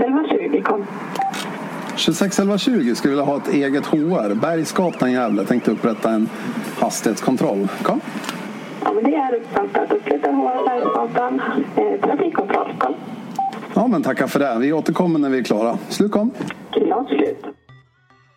1120 kom. 261120 skulle vilja ha ett eget HR. Bergsgatan Gävle tänkte upprätta en hastighetskontroll. Kom. Ja, men det är uppfattat. Upprätta HR Bergsgatan. Eh, trafikkontroll. Kom. Ja, men tackar för det. Vi återkommer när vi är klara. Slut kom. Klart slut.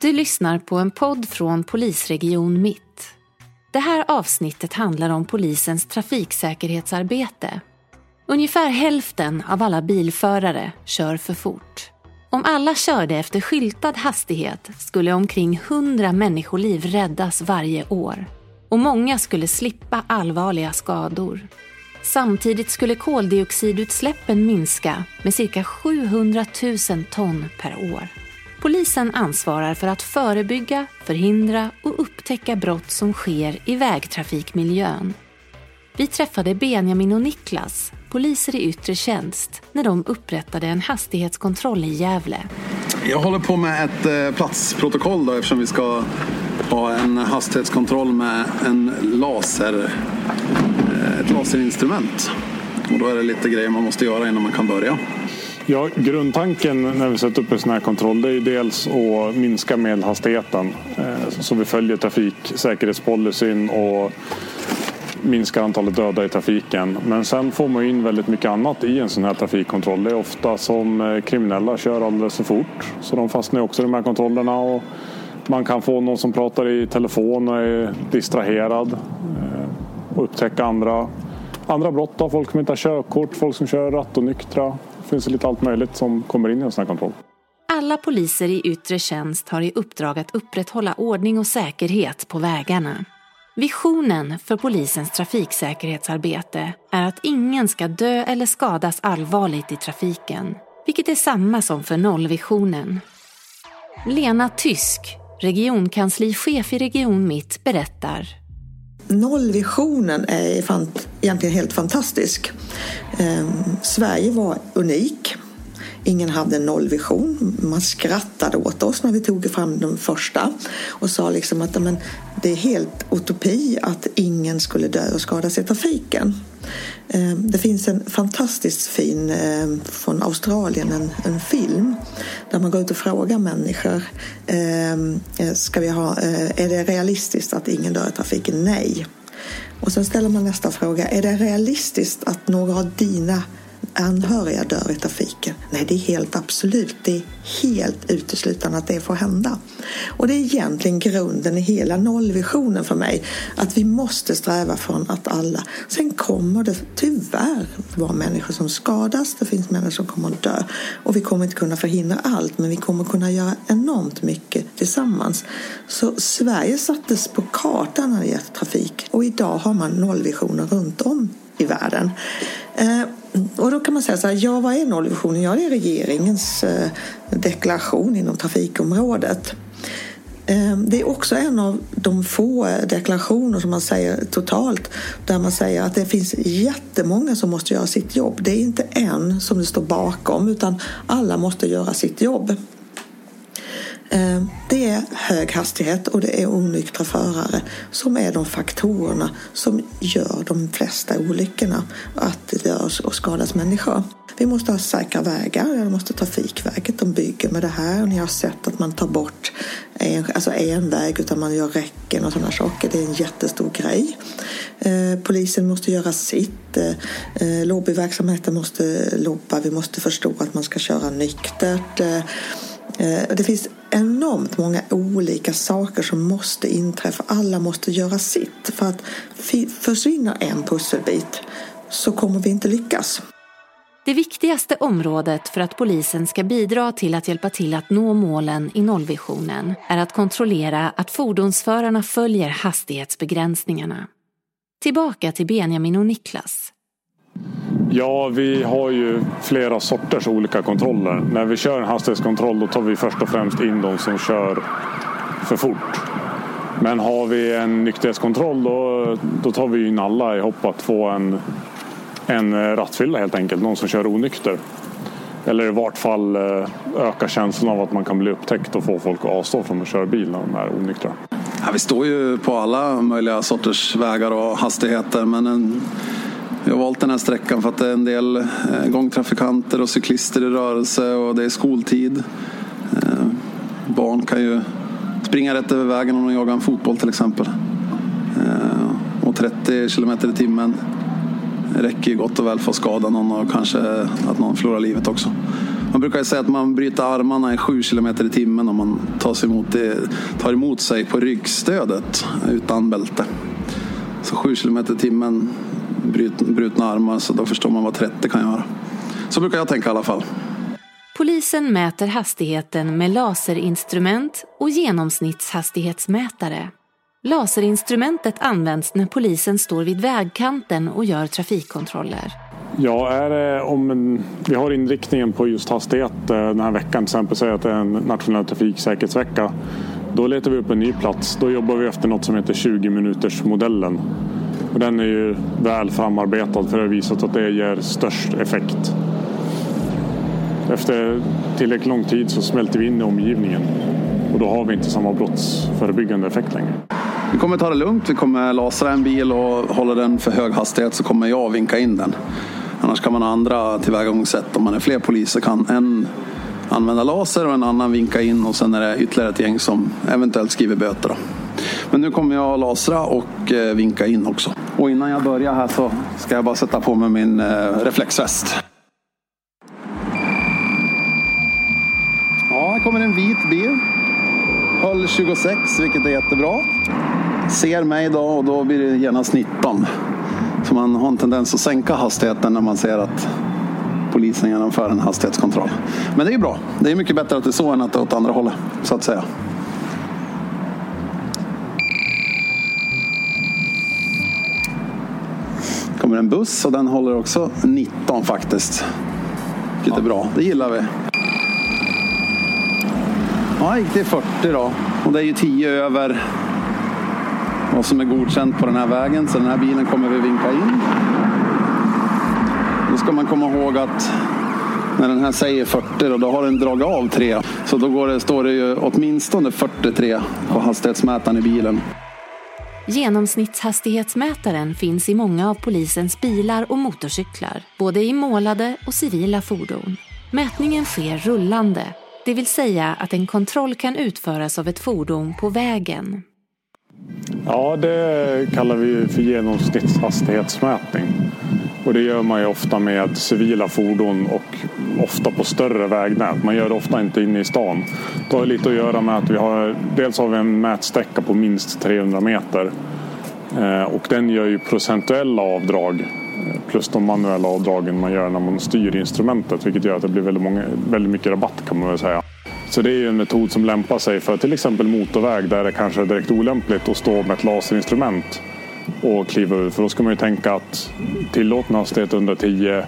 Du lyssnar på en podd från Polisregion Mitt. Det här avsnittet handlar om polisens trafiksäkerhetsarbete. Ungefär hälften av alla bilförare kör för fort. Om alla körde efter skyltad hastighet skulle omkring 100 människoliv räddas varje år. Och många skulle slippa allvarliga skador. Samtidigt skulle koldioxidutsläppen minska med cirka 700 000 ton per år. Polisen ansvarar för att förebygga, förhindra och upptäcka brott som sker i vägtrafikmiljön. Vi träffade Benjamin och Niklas, poliser i yttre tjänst, när de upprättade en hastighetskontroll i Gävle. Jag håller på med ett eh, platsprotokoll då, eftersom vi ska ha en hastighetskontroll med en laser, eh, ett laserinstrument. Och då är det lite grejer man måste göra innan man kan börja. Ja, grundtanken när vi sätter upp en sån här kontroll det är dels att minska medelhastigheten eh, så vi följer trafiksäkerhetspolicyn och minskar antalet döda i trafiken. Men sen får man in väldigt mycket annat i en sån här trafikkontroll. Det är ofta som eh, kriminella kör alldeles för fort så de fastnar också i de här kontrollerna. Och man kan få någon som pratar i telefon och är distraherad eh, och upptäcka andra, andra brott av folk som inte har körkort, folk som kör rattonyktra det finns lite allt möjligt som kommer in i en sån här kontroll. Alla poliser i yttre tjänst har i uppdrag att upprätthålla ordning och säkerhet på vägarna. Visionen för polisens trafiksäkerhetsarbete är att ingen ska dö eller skadas allvarligt i trafiken, vilket är samma som för nollvisionen. Lena Tysk, regionkanslichef i Region Mitt, berättar Nollvisionen är egentligen helt fantastisk. Ehm, Sverige var unik. Ingen hade nollvision. Man skrattade åt oss när vi tog fram den första och sa liksom att men, det är helt utopi att ingen skulle dö och skadas i trafiken. Eh, det finns en fantastiskt fin eh, från Australien, en, en film där man går ut och frågar människor. Eh, ska vi ha, är det realistiskt att ingen dör i trafiken? Nej. Och sen ställer man nästa fråga. Är det realistiskt att några av dina anhöriga dör i trafiken? Nej, det är helt absolut. Det är helt uteslutande att det får hända. Och det är egentligen grunden i hela nollvisionen för mig. Att vi måste sträva från att alla... Sen kommer det tyvärr vara människor som skadas. Det finns människor som kommer att dö. Och vi kommer inte kunna förhindra allt, men vi kommer kunna göra enormt mycket tillsammans. Så Sverige sattes på kartan när det gäller trafik. Och idag har man nollvisioner runt om i världen. Eh, och då kan man säga så här, ja vad är nollvisionen? Ja det är regeringens eh, deklaration inom trafikområdet. Ehm, det är också en av de få deklarationer som man säger totalt där man säger att det finns jättemånga som måste göra sitt jobb. Det är inte en som det står bakom utan alla måste göra sitt jobb. Eh, det är hög hastighet och det är onyktra förare som är de faktorerna som gör de flesta olyckorna, att det dör och skadas människor. Vi måste ha säkra vägar, det måste Trafikverket, de bygger med det här och ni har sett att man tar bort en, alltså en väg utan man gör räcken och sådana saker. Det är en jättestor grej. Eh, polisen måste göra sitt. Eh, eh lobbyverksamheten måste lobba. Vi måste förstå att man ska köra nyktert. Eh, Eh, det finns enormt många olika saker som måste inträffa. Alla måste göra sitt. För att försvinner en pusselbit så kommer vi inte lyckas. Det viktigaste området för att polisen ska bidra till att hjälpa till att nå målen i nollvisionen är att kontrollera att fordonsförarna följer hastighetsbegränsningarna. Tillbaka till Benjamin och Niklas. Ja, vi har ju flera sorters olika kontroller. När vi kör en hastighetskontroll då tar vi först och främst in de som kör för fort. Men har vi en nykterhetskontroll då, då tar vi in alla i hopp att få en, en eh, rattfylla helt enkelt. Någon som kör onykter. Eller i vart fall eh, öka känslan av att man kan bli upptäckt och få folk att avstå från att köra bil när de är onyktra. Ja, vi står ju på alla möjliga sorters vägar och hastigheter men en vi har valt den här sträckan för att det är en del eh, gångtrafikanter och cyklister i rörelse och det är skoltid. Eh, barn kan ju springa rätt över vägen om de jagar en fotboll till exempel. Eh, och 30 kilometer i timmen räcker ju gott och väl för att skada någon och kanske att någon förlorar livet också. Man brukar ju säga att man bryter armarna i 7 kilometer i timmen om man tar, sig emot, det, tar emot sig på ryggstödet utan bälte. Så 7 kilometer i timmen brutna armar, så då förstår man vad 30 kan göra. Så brukar jag tänka i alla fall. Polisen mäter hastigheten med laserinstrument och genomsnittshastighetsmätare. Laserinstrumentet används när polisen står vid vägkanten och gör trafikkontroller. Ja, är det om en, vi har inriktningen på just hastighet eh, den här veckan, till exempel säg att det är en nationell trafiksäkerhetsvecka. Då letar vi upp en ny plats. Då jobbar vi efter något som heter 20 minuters modellen. Och den är ju väl framarbetad för det har visat att det ger störst effekt. Efter tillräckligt lång tid så smälter vi in i omgivningen och då har vi inte samma brottsförebyggande effekt längre. Vi kommer ta det lugnt. Vi kommer lasra en bil och håller den för hög hastighet så kommer jag vinka in den. Annars kan man ha andra tillvägagångssätt. Om man är fler poliser kan en använda laser och en annan vinka in och sen är det ytterligare ett gäng som eventuellt skriver böter. Då. Men nu kommer jag lasra och eh, vinka in också. Och innan jag börjar här så ska jag bara sätta på mig min eh, reflexväst. Ja, här kommer en vit bil. Höll 26, vilket är jättebra. Ser mig då och då blir det genast 19. Så man har en tendens att sänka hastigheten när man ser att polisen genomför en hastighetskontroll. Men det är ju bra. Det är mycket bättre att det är så än att det är åt andra hållet, så att säga. Kommer en buss och den håller också 19 faktiskt. Vilket är bra. Det gillar vi. Ja, gick till 40 då. Och det är ju 10 över vad som är godkänt på den här vägen. Så den här bilen kommer vi vinka in. Då ska man komma ihåg att när den här säger 40 då, då har den dragit av 3. Så då går det, står det ju åtminstone 43 på hastighetsmätaren i bilen. Genomsnittshastighetsmätaren finns i många av polisens bilar och motorcyklar, både i målade och civila fordon. Mätningen sker rullande, det vill säga att en kontroll kan utföras av ett fordon på vägen. Ja, det kallar vi för genomsnittshastighetsmätning. Och det gör man ju ofta med civila fordon och ofta på större vägnät. Man gör det ofta inte inne i stan. Det har lite att göra med att vi har, dels har vi en mätsträcka på minst 300 meter. Eh, och den gör ju procentuella avdrag plus de manuella avdragen man gör när man styr instrumentet vilket gör att det blir väldigt, många, väldigt mycket rabatt kan man väl säga. Så det är ju en metod som lämpar sig för till exempel motorväg där det kanske är direkt olämpligt att stå med ett laserinstrument och kliva ur, För då ska man ju tänka att tillåten hastighet 110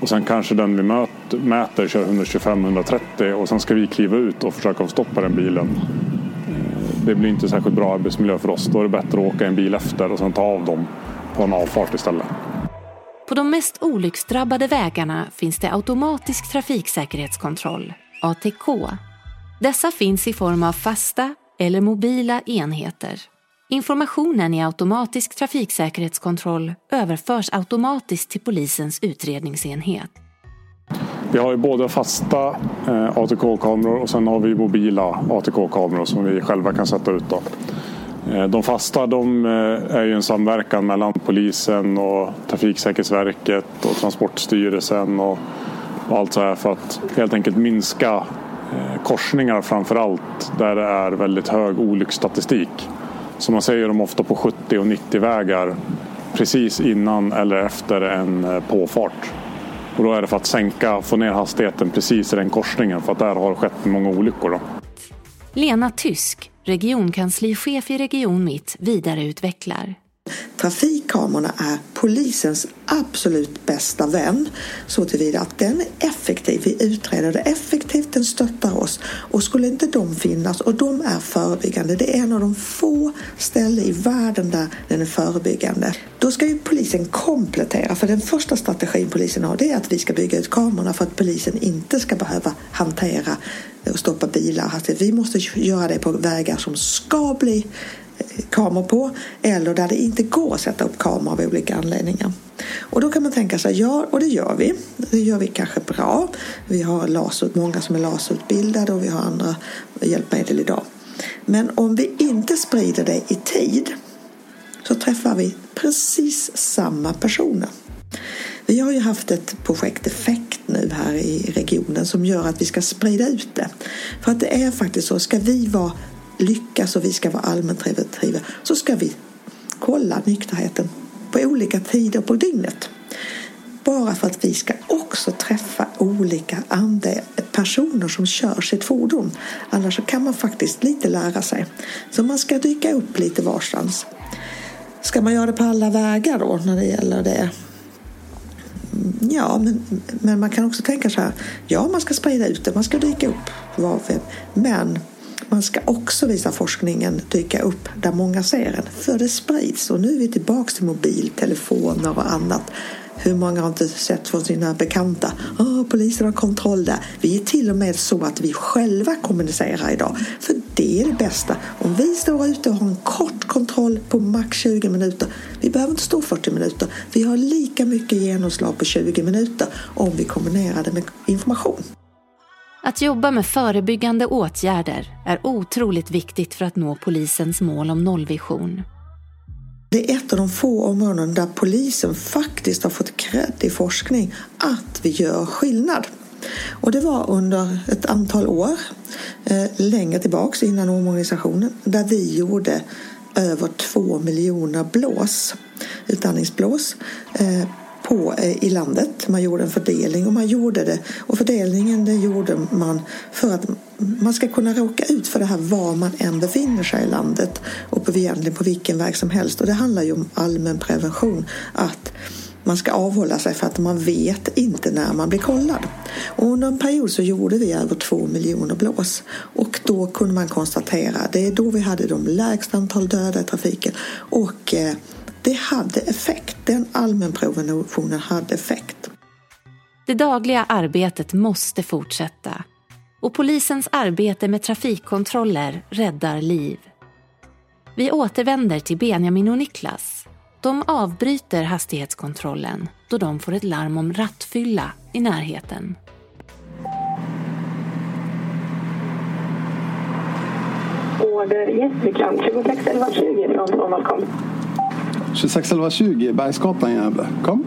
och sen kanske den vi möt, mäter kör 125-130 och sen ska vi kliva ut och försöka stoppa den bilen. Eh, det blir inte särskilt bra arbetsmiljö för oss. Då är det bättre att åka en bil efter och sen ta av dem på en avfart istället. På de mest olycksdrabbade vägarna finns det automatisk trafiksäkerhetskontroll, ATK. Dessa finns i form av fasta eller mobila enheter. Informationen i automatisk trafiksäkerhetskontroll överförs automatiskt till polisens utredningsenhet. Vi har ju både fasta eh, ATK-kameror och sen har vi mobila ATK-kameror som vi själva kan sätta ut. Då. Eh, de fasta de eh, är ju en samverkan mellan polisen och Trafiksäkerhetsverket och Transportstyrelsen och, och allt så här för att helt enkelt minska eh, korsningar framför allt där det är väldigt hög olycksstatistik som man ser dem ofta på 70 och 90 vägar precis innan eller efter en eh, påfart. Och då är det för att sänka, få ner hastigheten precis i den korsningen för att där har skett många olyckor. Då. Lena Tysk, regionkanslichef i Region Mitt, vidareutvecklar. Trafikkamerorna är polisens absolut bästa vän så tillvida att den är effektiv. Vi utreder det effektivt, den stöttar oss. Och skulle inte de finnas, och de är förebyggande, det är en av de få ställen i världen där den är förebyggande. Då ska ju polisen komplettera, för den första strategin polisen har det är att vi ska bygga ut kamerorna för att polisen inte ska behöva hantera och stoppa bilar. Alltså, vi måste göra det på vägar som ska bli kameror på eller där det inte går att sätta upp kameror av olika anledningar. Och då kan man tänka sig, ja, och det gör vi. Det gör vi kanske bra. Vi har laser, många som är laserutbildade och vi har andra hjälpmedel idag. Men om vi inte sprider det i tid så träffar vi precis samma personer. Vi har ju haft ett projekt Effekt nu här i regionen som gör att vi ska sprida ut det. För att det är faktiskt så, ska vi vara lyckas och vi ska vara allmänt preventiva så ska vi kolla nykterheten på olika tider på dygnet. Bara för att vi ska också träffa olika personer som kör sitt fordon. Annars kan man faktiskt lite lära sig. Så man ska dyka upp lite varstans. Ska man göra det på alla vägar då när det gäller det? Mm, ja, men, men man kan också tänka så här. Ja, man ska sprida ut det, man ska dyka upp var Men man ska också visa forskningen dyka upp där många ser den. För det sprids. Och nu är vi tillbaka till mobiltelefoner och annat. Hur många har inte sett från sina bekanta? Oh, polisen har kontroll där. Vi är till och med så att vi själva kommunicerar idag. För det är det bästa. Om vi står ute och har en kort kontroll på max 20 minuter. Vi behöver inte stå 40 minuter. Vi har lika mycket genomslag på 20 minuter om vi kombinerar det med information. Att jobba med förebyggande åtgärder är otroligt viktigt för att nå polisens mål om nollvision. Det är ett av de få områden där polisen faktiskt har fått cred i forskning att vi gör skillnad. Och det var under ett antal år, eh, längre tillbaks innan omorganisationen, där vi gjorde över två miljoner blås, utandningsblås, eh, på, eh, i landet. Man gjorde en fördelning och man gjorde det. Och fördelningen det gjorde man för att man ska kunna råka ut för det här var man än befinner sig i landet och på, egentligen på vilken väg som helst. Och det handlar ju om allmän prevention. Att man ska avhålla sig för att man vet inte när man blir kollad. Och under en period så gjorde vi över två miljoner blås. Och då kunde man konstatera, det är då vi hade de lägsta antal döda i trafiken. Och eh, det hade effekt. Den allmänpreventionen hade effekt. Det dagliga arbetet måste fortsätta. Och polisens arbete med trafikkontroller räddar liv. Vi återvänder till Benjamin och Niklas. De avbryter hastighetskontrollen då de får ett larm om rattfylla i närheten. Order Gästrikland 261120 från Stockholm. 261120 Bergsgatan Gävle. Kom.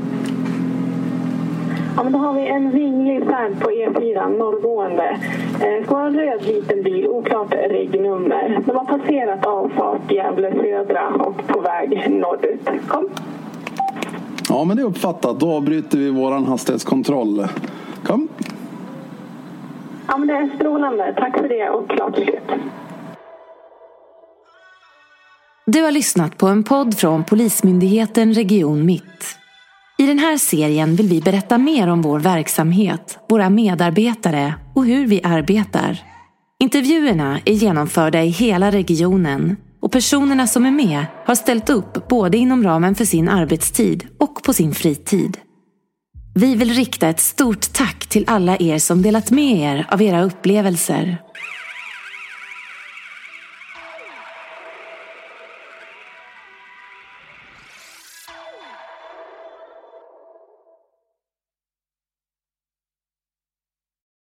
Ja, men då har vi en vinglig färd på E4 norrgående. Eh, ska en röd liten bil, oklart regnummer. De har passerat avfart Gävle södra och på väg norrut. Kom. Ja, men det är uppfattat. Då avbryter vi vår hastighetskontroll. Kom. Ja, men det är strålande. Tack för det och klart beslut. Du har lyssnat på en podd från Polismyndigheten Region Mitt. I den här serien vill vi berätta mer om vår verksamhet, våra medarbetare och hur vi arbetar. Intervjuerna är genomförda i hela regionen och personerna som är med har ställt upp både inom ramen för sin arbetstid och på sin fritid. Vi vill rikta ett stort tack till alla er som delat med er av era upplevelser